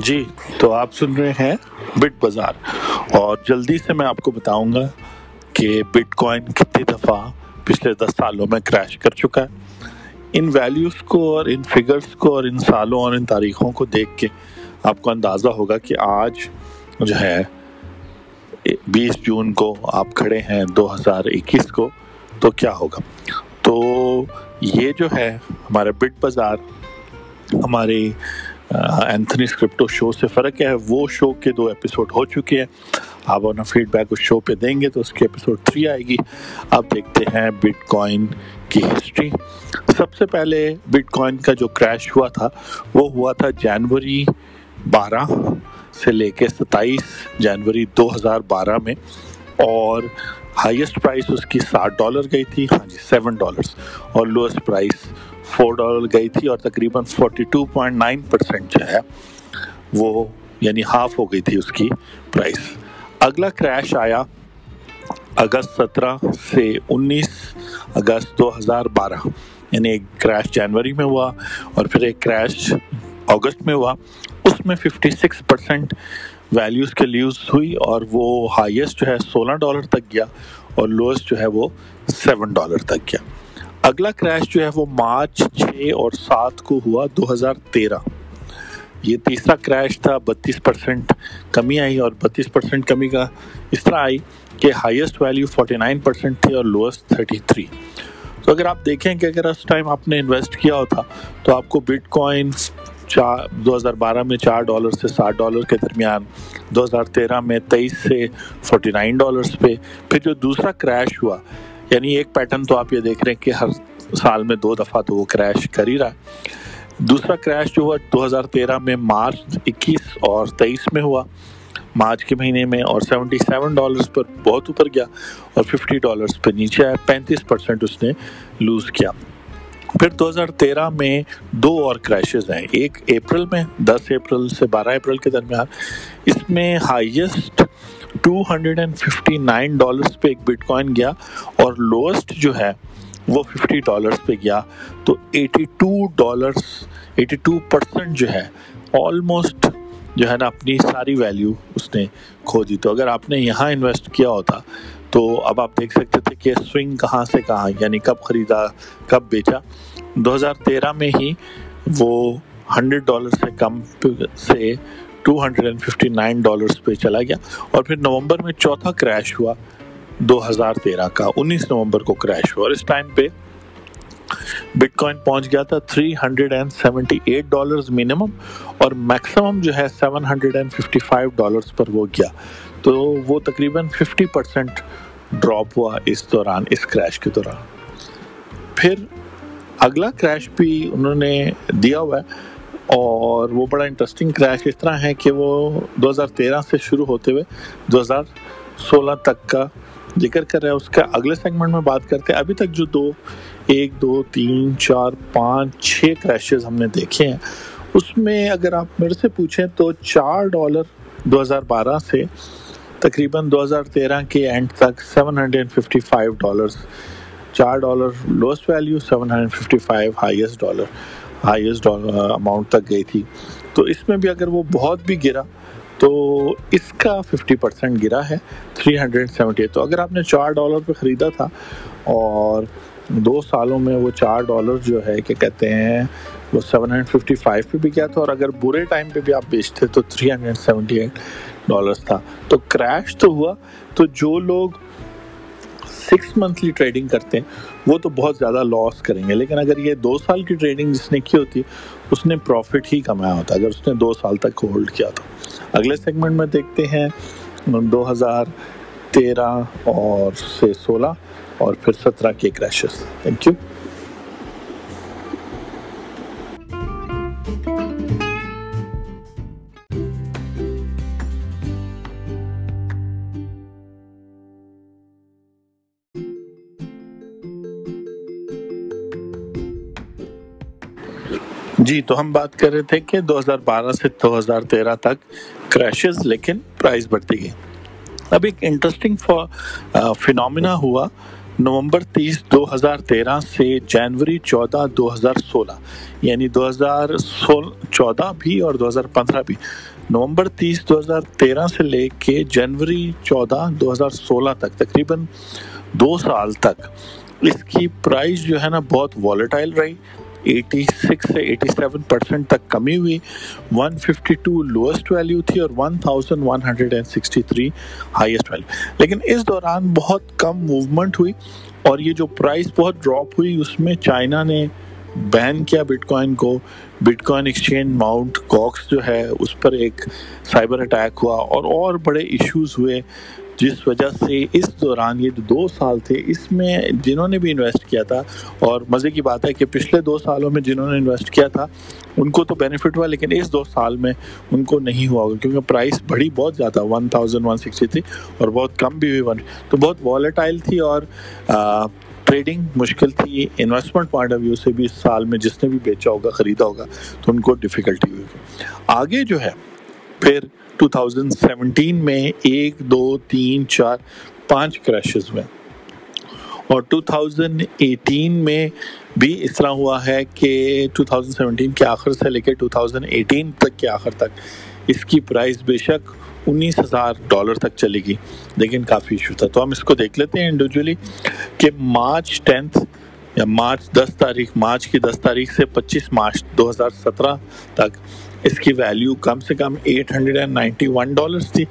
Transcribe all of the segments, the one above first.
جی تو آپ سن رہے ہیں بٹ بازار۔ اور جلدی سے میں آپ کو بتاؤں گا کہ بٹ کوائن کتنی دفعہ پچھلے دس سالوں میں کریش کر چکا ہے۔ ان ویلیوز کو اور ان فگرز کو اور ان سالوں اور ان تاریخوں کو دیکھ کے آپ کو اندازہ ہوگا کہ آج جو ہے، بیس جون کو آپ کھڑے ہیں، دو ہزار اکیس کو، تو کیا ہوگا؟ تو یہ جو ہے ہمارا بٹ بازار، ہمارے اینتھنی اسکرپٹو شو سے فرق ہے۔ وہ شو کے دو ایپیسوڈ ہو چکے ہیں۔ آپ اپنا فیڈ بیک اس شو پہ دیں گے تو اس کی ایپیسوڈ تھری آئے گی۔ آپ دیکھتے ہیں بٹ کوائن کی ہسٹری سب سے پہلے بٹ کوائن کا جو کریش ہوا تھا، وہ ہوا تھا جنوری بارہ سے لے کے ستائیس جنوری دو ہزار بارہ میں۔ اور ہائیسٹ پرائس اس کی ساٹھ ڈالر گئی تھی۔ ہاں جی سیون ڈالرس اور لوئسٹ پرائس فور ڈالر گئی تھی اور تقریباً forty two point nine percent جو ہے وہ یعنی ہاف ہو گئی تھی اس کی پرائس اگلا کریش آیا اگست سترہ سے انیس اگست دو ہزار بارہ. یعنی ایک کریش جنوری میں ہوا اور پھر ایک کریش اگست میں ہوا. اس میں ففٹی سکس پرسینٹ ویلیوز کے لیوز ہوئی اور وہ ہائیسٹ جو ہے سولہ ڈالر تک گیا اور لوئسٹ جو ہے وہ سیون ڈالر تک گیا. اگلا کریش جو ہے وہ مارچ چھ اور سات کو ہوا دو ہزار تیرہ۔ یہ تیسرا کریش تھا، بتیس پرسنٹ کمی آئی اور بتیس پرسنٹ کمی کا اس طرح آئی کہ highest value forty nine percent تھی اور لوئسٹ تھرٹی تھری تو اگر آپ دیکھیں کہ اگر اس ٹائم آپ نے انویسٹ کیا ہوتا تو آپ کو بٹ کوائن چار دو ہزار بارہ میں چار ڈالر سے ساٹھ ڈالر کے درمیان، دو ہزار تیرہ میں تیئیس سے فورٹی نائن ڈالرس پہ۔ پھر جو دوسرا کریش ہوا یعنی ایک پیٹرن تو آپ یہ دیکھ رہے ہیں کہ ہر سال میں دو دفعہ تو وہ کریش کر ہی رہا ہے۔ دوسرا کریش جو ہوا دو ہزار تیرہ میں مارچ اکیس اور تیئیس میں ہوا۔ مارچ کے مہینے میں اور سیونٹی سیون ڈالرس پر بہت اوپر گیا اور ففٹی ڈالرس پہ نیچے آیا۔ پینتیس پرسینٹ اس نے لوز کیا۔ پھر دو ہزار تیرہ میں دو اور کریشز ہیں۔ ایک اپریل میں، دس اپریل سے بارہ اپریل کے درمیان۔ اس میں highest two hundred and fifty nine پہ ایک بٹ کوائن گیا اور لوئسٹ جو ہے وہ ففٹی ڈالرس پہ گیا۔ تو eighty two dollars eighty two percent جو ہے آلموسٹ جو ہے نا اپنی ساری ویلیو اس نے کھو دی تو اگر آپ نے یہاں انویسٹ کیا ہوتا، تو اب آپ دیکھ سکتے تھے کہ سوئنگ کہاں سے کہاں یعنی کب خریدا، کب بیچا۔ دو ہزار تیرہ میں ہی وہ ہنڈریڈ ڈالر سے کم سے two hundred fifty nine dollars پہ چلا گیا اور پھر نومبر میں چوتھا کریش ہوا دو ہزار تیرہ کا، انیس نومبر کو کریش ہوا اور اس ٹائم پہ بٹ کوائن پہنچ گیا تھا three hundred and seventy eight dollars minimum اور میکسیمم جو ہے seven hundred and fifty five dollars پر وہ گیا۔ تو وہ تقریباً ففٹی پرسینٹ ڈراپ ہوا اس دوران، اس کریش کے دوران۔ پھر اگلا کریش بھی انہوں نے دیا ہوا ہے۔ اور وہ بڑا انٹرسٹنگ کریش اس طرح ہے کہ وہ دو ہزار تیرہ سے شروع ہوتے ہوئے دو ہزار سولہ تک کا ذکر کر رہے ہیں اس کا اگلے سیگمنٹ میں بات کرتے ہیں۔ ابھی تک جو دو، ایک، دو، تین، چار، پانچ، چھ کریشز ہم نے دیکھے ہیں۔ اس میں اگر آپ میرے سے پوچھیں تو چار ڈالر دو ہزار بارہ سے تقریباً دو ہزار تیرہ کے اینڈ تک seven hundred fifty five dollars چار dollar lowest value seven hundred fifty five highest dollar highest amount uh, تک گئی تھی۔ تو اس میں بھی اگر وہ بہت بھی گرا، تو اس کا ففٹی پرسینٹ گرا ہے تھری ہنڈریڈ سیونٹی تو اگر آپ نے چار ڈالر پہ خریدا تھا، اور دو سالوں میں وہ چار ڈالر جو ہے کہ کہتے ہیں، وہ سیون ہنڈریڈ ففٹی فائیو پہ بھی گیا تھا، اور اگر برے ٹائم پہ بھی آپ بیچتے تو three hundred seventy eight dollars تھا۔ تو کریش تو ہوا۔ تو جو لوگ سکس منتھلی ٹریڈنگ کرتے ہیں، وہ تو بہت زیادہ لاس کریں گے۔ لیکن اگر یہ دو سال کی ٹریڈنگ جس نے کی ہوتی، اس نے پروفٹ ہی کمایا ہوتا۔ اگر اس نے دو سال تک ہولڈ کیا تھا اگلے سیگمنٹ میں دیکھتے ہیں، دو ہزار تیرہ اور سے سولہ اور پھر سترہ کے کریشز تھینک یو جی تو ہم بات کر رہے تھے کہ دو ہزار بارہ سے دو ہزار تیرہ تک کریشز لیکن پرائز بڑھتی گئی۔ اب ایک انٹرسٹنگ فینومینا ہوا۔ نومبر تیس، دو ہزار تیرہ سے جنوری چودہ، دو ہزار سولہ۔ یعنی دو ہزار چودہ بھی اور دو ہزار پندرہ بھی۔ نومبر تیس، دو ہزار تیرہ سے لے کے جنوری چودہ، دو ہزار سولہ تک، تقریباً دو سال تک۔ اس کی پرائز جو ہے نا، بہت والیٹائل رہی۔ ایٹی سکس سے ایٹی سیون پرسینٹ تک کمی ہوئی۔ One fifty two lowest value تھی اور one thousand one hundred and sixty three highest value لیکن اس دوران بہت کم موومنٹ ہوئی اور یہ جو پرائز بہت ڈراپ ہوئی، اس میں چائنا نے بین کیا بٹ کوائن کو۔ Bitcoin exchange Mount Gox جو ہے، اس پر ایک سائبر اٹیک ہوا اور اور بڑے ایشوز ہوئے۔ جس وجہ سے اس دوران، یہ جو دو سال تھے، اس میں جنہوں نے بھی انویسٹ کیا تھا، اور مزے کی بات ہے کہ پچھلے دو سالوں میں جنہوں نے انویسٹ کیا تھا، ان کو تو بینیفٹ ہوا، لیکن اس دو سال میں ان کو نہیں ہوا ہوگا کیونکہ پرائس بڑی، بہت زیادہ ون تھاؤزینڈ ون سکسٹی تھی، اور بہت کم بھی ہوئی ون تو بہت والیٹائل تھی، اور ٹریڈنگ مشکل تھی انویسٹمنٹ پوائنٹ آف ویو سے بھی اس سال میں جس نے بھی بیچا ہوگا، خریدا ہوگا، تو ان کو ڈیفیکلٹی ہوئی۔ آگے جو ہے پھر 2017 میں ایک، دو، تین، چار، پانچ کریشز میں اور 2018 میں بھی اس طرح ہوا ہے کہ 2017 کے آخر سے لے کے 2018 تک کے آخر تک اس کی پرائز بے شک انیس ہزار ڈالر تک چلے گی۔ لیکن کافی ایشو تھا۔ تو ہم اس کو دیکھ لیتے ہیں انڈیویجولی کہ مارچ ٹینتھ یا مارچ دس تاریخ، مارچ کی دس تاریخ سے پچیس مارچ دو ہزار سترہ تک اس کی ویلیو کم سے کم eight hundred and ninety one dollars تھی،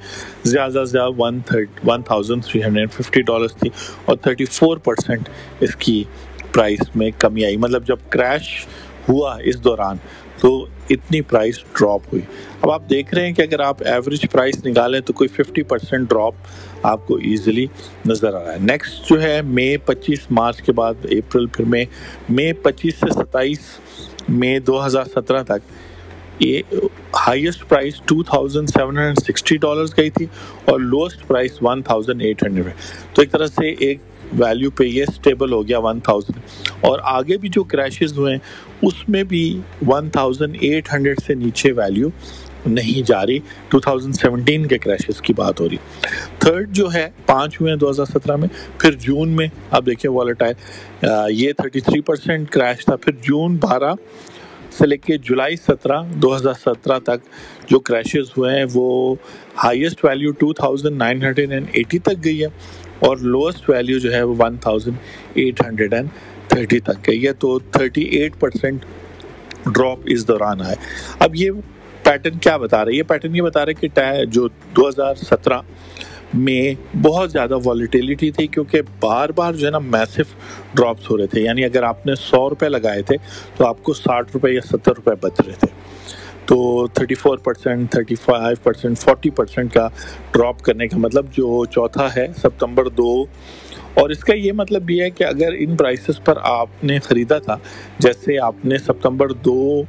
زیادہ سے زیادہ one one thousand three hundred fifty dollars تھی اور تھرٹی فور پرسینٹ اس کی پرائس میں کمی آئی۔ مطلب جب کریش ہوا اس دوران تو اتنی پرائس ڈراپ ہوئی۔ اب آپ دیکھ رہے ہیں کہ اگر آپ ایوریج پرائس نکالیں تو کوئی ففٹی پرسینٹ ڈراپ آپ کو ایزیلی نظر آ رہا ہے۔ نیکسٹ جو ہے مے پچیس مارچ کے بعد اپریل پھر مے مے پچیس سے ستائیس مے دو ہزار سترہ تک یہ ہائیسٹ پرائز ٹو تھاؤزینڈ گئی تھی اور lowest price one thousand eight hundred تو ایک طرح سے ایک ویلیو پہ یہ اسٹیبل ہو گیا ون تھاؤزینڈ اور آگے بھی جو کریشز ہوئے اس میں بھی ون تھاؤزینڈ ایٹ ہنڈریڈ سے نیچے ویلیو نہیں جا رہی۔ کے کریشز کی بات ہو رہی۔ تھرڈ جو ہے، پانچ ہوئے ہیں دو ہزار سترہ میں، پھر جون میں آپ دیکھیں والیٹائل یہ تھرٹی تھری پرسینٹ کریش تھا۔ پھر جون بارہ سے لے کے جولائی سترہ، دو ہزار سترہ تک جو کریشز ہوئے ہیں، وہ highest value two thousand nine hundred and eighty تک گئی ہے اور لوئسٹ ویلیو جو ہے وہ one thousand eight hundred and thirty تک گئی ہے۔ تو تھرٹی ایٹ پرسینٹ ڈراپ اس دوران آئے۔ اب یہ پیٹرن کیا بتا رہے یہ پیٹرن یہ بتا رہے کہ جو دو ہزار سترہ میں بہت زیادہ والیٹیلیٹی تھی کیونکہ بار بار جو ہے نا میسف ڈراپس ہو رہے تھے۔ یعنی اگر آپ نے سو روپے لگائے تھے تو آپ کو ساٹھ روپے یا ستر روپے بچ رہے تھے۔ تو thirty four percent thirty five percent forty percent کا ڈراپ کرنے کا مطلب جو چوتھا ہے سپتمبر دو۔ اور اس کا یہ مطلب بھی ہے کہ اگر ان پرائسز پر آپ نے خریدا تھا، جیسے آپ نے سپتمبر دو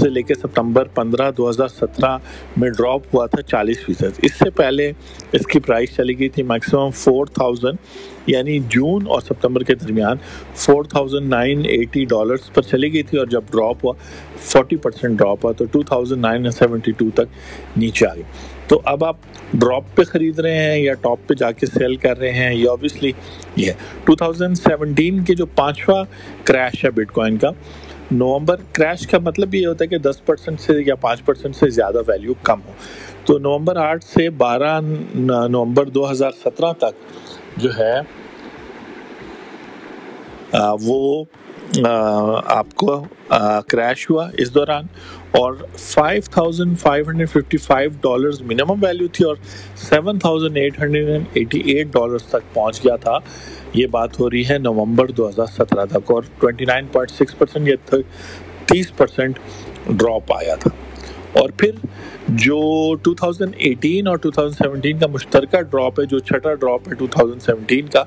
سے لے کے سپتمبر پندرہ دو ہزار سترہ میں ڈراپ ہوا تھا چالیس فیصد۔ اس سے پہلے اس کی پرائس چلی گئی تھی میکسیمم فور تھاؤزینڈ یعنی جون اور سپتمبر کے درمیان four thousand nine eighty dollars پر چلی گئی تھی اور جب ڈراپ ہوا فورٹی پرسینٹ ڈراپ ہوا تو two thousand nine seventy two تک نیچے آ گئی تو اب آپ ڈراپ پہ خرید رہے ہیں یا ٹاپ پہ جا کے سیل کر رہے ہیں، یہ اوبیسلی یہ ٹو تھاؤزینڈ سیونٹین کے جو پانچواں کریش ہے بٹ کوائن کا نومبر کریش کا مطلب یہ ہوتا ہے کہ دس پرسنٹ سے یا پانچ پرسنٹ سے زیادہ ویلیو کم ہو۔ تو نومبر آٹھ سے بارہ نومبر دو ہزار سترہ تک جو ہے وہ آپ کو کریش ہوا اس دوران اور five thousand five hundred fifty five dollars minimum value تھی اور seven thousand eight hundred and eighty eight dollars تک پہنچ گیا تھا۔ یہ بات ہو رہی ہے نومبر دو ہزار سترہ تک اور twenty nine point six percent یا تیس پرسینٹ ڈراپ آیا تھا۔ اور پھر جو 2018 اور 2017 کا مشترکہ ڈراپ ہے، جو چھٹا ڈراپ ہے 2017 کا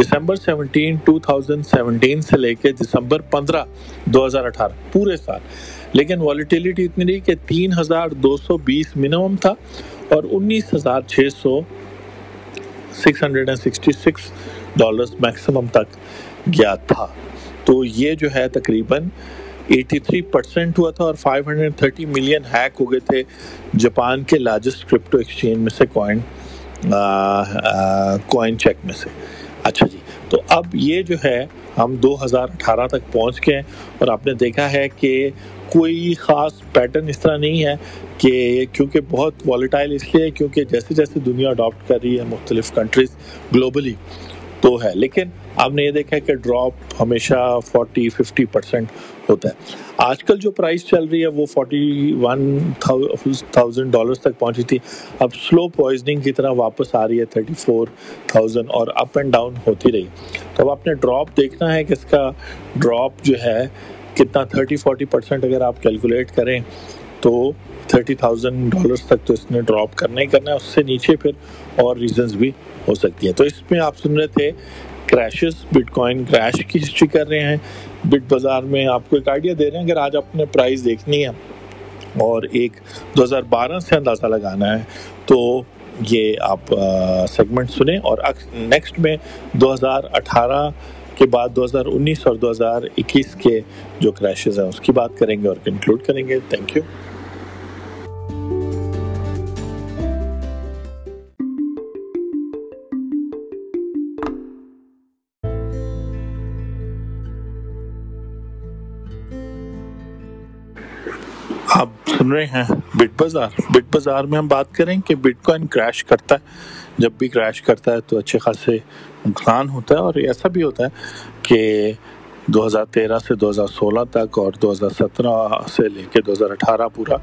دسمبر 17 2017 سے لے کے دسمبر 15 2018 پورے سال۔ لیکن والیٹیلیٹی اتنی رہی کہ تین ہزار دو سو بیس منیمم تھا اور انیس ہزار چھ سو six hundred and sixty six dollars maximum تک گیا تھا۔ تو یہ جو ہے تقریباً ایٹی تھری پرسینٹ ہوا تھا اور five hundred thirty million hack ہو گئے تھے جاپان کے لارجسٹ کرپٹو ایکسچینج میں سے کوائن کوائن چیک میں سے۔ اچھا جی تو اب یہ جو ہے ہم دو ہزار اٹھارہ تک پہنچ گئے اور آپ نے دیکھا ہے کہ کوئی خاص پیٹرن اس طرح نہیں ہے کہ کیونکہ بہت والیٹائل اس لیے کیونکہ جیسے جیسے دنیا اڈاپٹ کر رہی ہے مختلف کنٹریز گلوبلی تو ہے۔ لیکن آپ نے یہ دیکھا کہ ڈراپ ہمیشہ فورٹی ففٹی پرسینٹ ہوتا ہے۔ آج کل جو پرائز چل رہی ہے وہ فورٹی ون تھاؤزینڈ ڈالرس تک پہنچی تھی۔ اب سلو پوائزننگ کی طرح واپس آ رہی ہے تھرٹی فور تھاؤزینڈ اور اپ اینڈ ڈاؤن ہوتی رہی۔ تو اب آپ نے ڈراپ دیکھنا ہے کہ اس کا ڈراپ جو ہے کتنا تھرٹی فورٹی پرسینٹ اگر آپ کیلکولیٹ کریں تو تھرٹی تھاؤزینڈ ڈالرس تک تو اس نے ڈراپ کرنا ہی کرنا ہے۔ اس سے نیچے پھر اور ریزنز بھی ہو سکتی ہیں۔ تو اس میں آپ سن رہے تھے کریشز بٹ کوائن کریش کی ہسٹری کر رہے ہیں۔ بٹ بازار میں آپ کو ایک آئیڈیا دے رہے ہیں اگر آج آپ نے پرائز دیکھنی ہے اور ایک دو ہزار بارہ سے اندازہ لگانا ہے تو یہ آپ سیگمنٹ سنیں اور نیکسٹ میں دو ہزار اٹھارہ کے بعد دو ہزار انیس اور دو ہزار اکیس کے جو کریشز ہیں اس کی بات کریں گے اور کنکلوڈ کریں گے۔ تھینک یو آپ سن رہے ہیں بٹ بازار بٹ بازار میں ہم بات کریں کہ بٹ کوائن کریش کرتا ہے۔ جب بھی کریش کرتا ہے تو اچھے خاصے نقصان ہوتا ہے اور ایسا بھی ہوتا ہے کہ دو ہزار تیرہ سے دو ہزار سولہ تک اور دو ہزار سترہ سے لے کے دو ہزار اٹھارہ پورا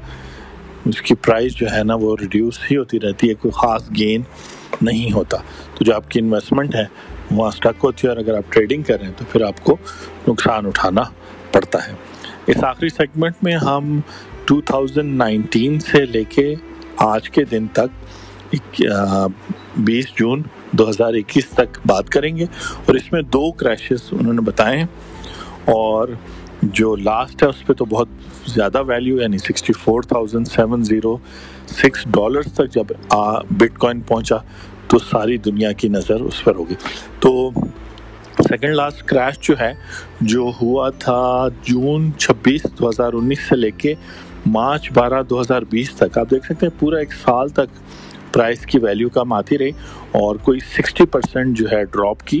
اس کی پرائز جو ہے نا وہ ریڈیوس ہی ہوتی رہتی ہے، کوئی خاص گین نہیں ہوتا۔ تو جو آپ کی انویسٹمنٹ ہے وہاں اسٹک ہوتی ہے اور اگر آپ ٹریڈنگ کر رہے ہیں تو پھر آپ کو نقصان اٹھانا پڑتا ہے۔ اس آخری سیگمنٹ میں ہم 2019 سے لے کے آج کے دن تک بیس جون دو ہزار اکیس تک بات کریں گے۔ اور اس میں دو کریشز انہوں نے بتائے ہیں۔ اور جو لاسٹ ہے، اس پہ تو بہت زیادہ ویلیو یعنی sixty four thousand seven zero six dollars تک جب بٹ کوائن پہنچا، تو ساری دنیا کی نظر اس پر ہوگی۔ تو سیکنڈ لاسٹ کریش جو ہے، جو ہوا تھا جون چھبیس دو ہزار انیس سے لے کے مارچ بارہ دو ہزار بیس تک، آپ دیکھ سکتے ہیں پورا ایک سال تک پرائز کی ویلیو کم آتی رہی اور کوئی سکسٹی پرسینٹ جو ہے ڈراپ کی۔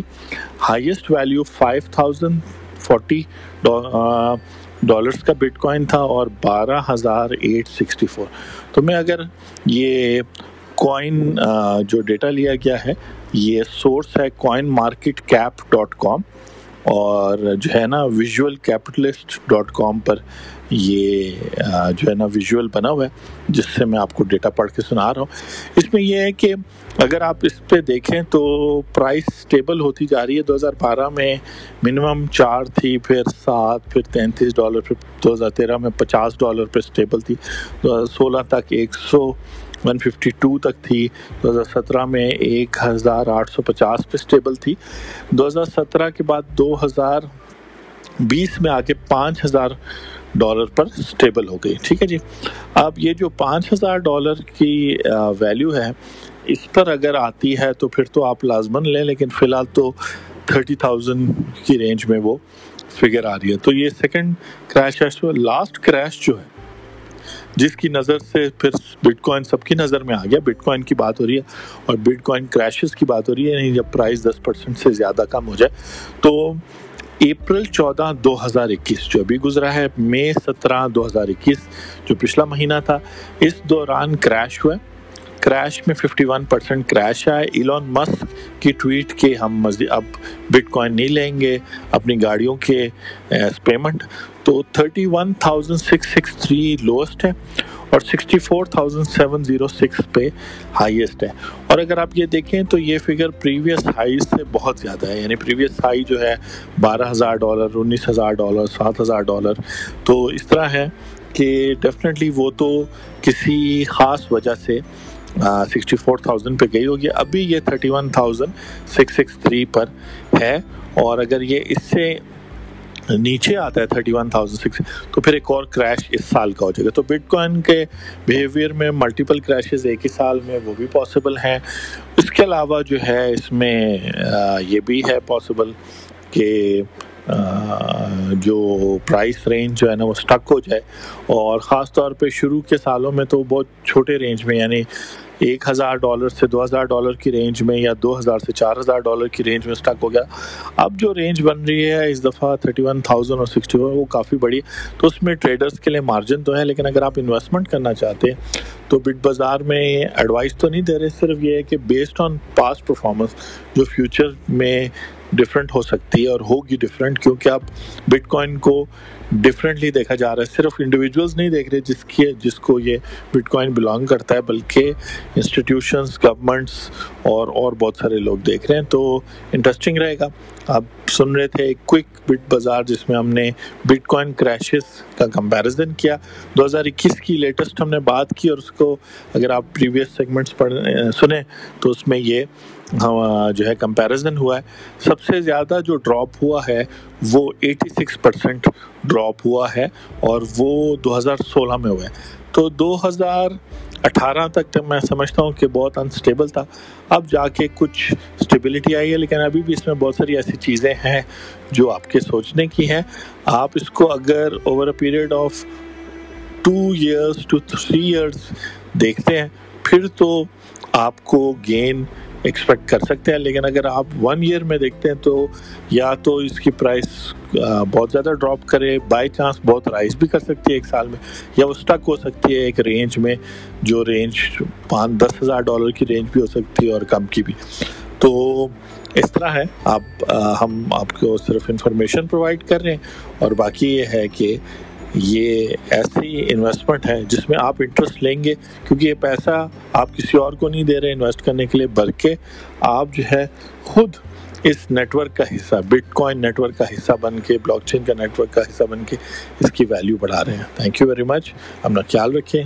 Highest value five thousand forty dollars کا بٹ کوائن تھا اور بارہ ہزار ایٹ سکسٹی فور۔ تو میں اگر یہ کوائن جو ڈیٹا لیا گیا ہے، یہ سورس ہے coin market cap dot com اور جو ہے نا ویژول کیپٹلسٹ ڈاٹ کام پر یہ جو ہے نا ویژول بنا ہوا ہے، جس سے میں آپ کو ڈیٹا پڑھ کے سنا رہا ہوں۔ اس میں یہ ہے کہ اگر آپ اس پہ دیکھیں تو پرائس اسٹیبل ہوتی جا رہی ہے۔ دو ہزار بارہ میں منیمم چار تھی، پھر سات، پھر تینتیس ڈالر پھر دو ہزار تیرہ میں پچاس ڈالر پہ اسٹیبل تھی۔ دو ہزار سولہ تک ایک سو ون ففٹی ٹو تک تھی۔ دو ہزار سترہ میں ایک ہزار آٹھ سو پچاس پہ اسٹیبل تھی۔ دو ہزار سترہ کے بعد دو ہزار بیس میں آگے پانچ ہزار ڈالر پر اسٹیبل ہو گئی۔ ٹھیک ہے جی؟ اب یہ جو پانچ ہزار ڈالر کی ویلیو ہے، اس پر اگر آتی ہے تو پھر تو آپ لازمن لیں، لیکن فی الحال تو تھرٹی تھاؤزینڈ کی رینج میں وہ فگر آ رہی ہے۔ تو یہ سیکنڈ کریش ہے۔ لاسٹ کریش جو ہے جس کی نظر سے پھر بٹ کوائن سب کی نظر میں آ گیا بٹ کوائن کی بات ہو رہی ہے اور بٹ کوائن کریشز کی بات ہو رہی ہے یعنی جب پرائز دس پرسنٹ سے زیادہ کم ہو جائے۔ تو اپریل چودہ دو ہزار اکیس جو ابھی گزرا ہے مئی سترہ دو ہزار اکیس جو پچھلا مہینہ تھا، اس دوران کریش ہوا کریش میں ففٹی ون پرسینٹ کریش آئے۔ ایلون مسک کی ٹویٹ کے ہم مزید اب بٹ کوائن نہیں لیں گے، اپنی گاڑیوں کے پیمنٹ تو thirty one thousand six six three lowest ہے اور sixty four thousand seven zero six پہ ہائیسٹ ہے۔ اور اگر آپ یہ دیکھیں تو یہ فگر پریویس ہائی سے بہت زیادہ ہے۔ یعنی پریویس ہائی جو ہے بارہ ہزار ڈالر انیس ہزار ڈالر سات ہزار ڈالر تو اس طرح ہے کہ ڈیفینیٹلی وہ تو کسی خاص وجہ سے سکسٹی فور تھاؤزینڈ پہ گئی ہوگی۔ ابھی یہ thirty one thousand six six three پر ہے۔ اور اگر یہ اس سے نیچے آتا ہے تھرٹی ون تھاؤزینڈ سکس تو پھر ایک اور کریش اس سال کا ہو جائے گا۔ تو بٹ کوائن کے بیہیویئر میں ملٹیپل کریشز ایک ہی سال میں وہ بھی پاسبل ہیں۔ اس کے علاوہ جو ہے، اس میں یہ بھی ہے پاسبل کہ جو پرائس رینج جو ہے نا، وہ سٹک ہو جائے۔ اور خاص طور پہ شروع کے سالوں میں تو بہت چھوٹے رینج میں یعنی ایک ہزار ڈالر سے دو ہزار ڈالر کی رینج میں یا دو ہزار سے چار ہزار ڈالر کی رینج میں اسٹاک ہو گیا۔ اب جو رینج بن رہی ہے اس دفعہ تھرٹی ون تھاؤزینڈ اور سکسٹی ون وہ کافی بڑی تو اس میں ٹریڈرس کے لیے مارجن تو ہے لیکن اگر آپ انویسٹمنٹ کرنا چاہتے ہیں تو بٹ بازار میں ایڈوائس تو نہیں دے رہے، صرف یہ ہے کہ بیسڈ آن پاسٹ پرفارمنس جو فیوچر میں ڈفرینٹ ہو سکتی ہے اور ہوگی ڈفرینٹ کیونکہ آپ بٹ کوائن کو ڈفرینٹلی دیکھا جا رہا ہے۔ صرف انڈیویجولس نہیں دیکھ رہے جس کی جس کو یہ بٹ کوائن بلانگ کرتا ہے، بلکہ انسٹیٹیوشنس گورنمنٹس اور اور بہت سارے لوگ دیکھ رہے ہیں۔ تو انٹرسٹنگ رہے گا۔ آپ سن رہے تھے کوئک بٹ بازار جس میں ہم نے بٹ کوائن کریشز کا کمپیریزن کیا۔ دو ہزار اکیس کی لیٹسٹ ہم نے بات کی اور اس کو اگر آپ پریویس سیگمنٹس پڑھ سنیں تو اس میں یہ ہاں، جو ہے کمپیریزن ہوا ہے، سب سے زیادہ جو ڈراپ ہوا ہے، وہ ایٹی سکس پرسینٹ ڈراپ ہوا ہے اور وہ دو ہزار سولہ میں ہوا ہے تو دو ہزار اٹھارہ تک میں سمجھتا ہوں کہ بہت انسٹیبل تھا، اب جا کے کچھ اسٹیبلٹی آئی ہے، لیکن ابھی بھی اس میں بہت ساری ایسی چیزیں ہیں جو آپ کے سوچنے کی ہیں۔ آپ اس کو اگر over a period of two years two three years دیکھتے ہیں، پھر تو آپ کو گین ایکسپیکٹ کر سکتے ہیں، لیکن اگر آپ ون ایئر میں دیکھتے ہیں تو یا تو اس کی پرائس بہت زیادہ ڈراپ کرے بائی چانس بہت رائز بھی کر سکتی ہے ایک سال میں، یا وہ اسٹک ہو سکتی ہے ایک رینج میں، جو رینج پانچ، دس ہزار ڈالر کی رینج بھی ہو سکتی ہے اور کم کی بھی۔ تو اس طرح ہے، آپ ہم آپ کو صرف انفارمیشن پرووائڈ کر رہے ہیں اور باقی یہ ہے کہ یہ ایسی انویسٹمنٹ ہے جس میں آپ انٹرسٹ لیں گے کیونکہ یہ پیسہ آپ کسی اور کو نہیں دے رہے انویسٹ کرنے کے لیے، بلکہ آپ جو ہے خود اس نیٹ ورک کا حصہ بٹ کوائن نیٹ ورک کا حصہ بن کے بلاک چین کا نیٹ ورک کا حصہ بن کے اس کی ویلیو بڑھا رہے ہیں۔ تھینک یو ویری مچ اپنا خیال رکھیں۔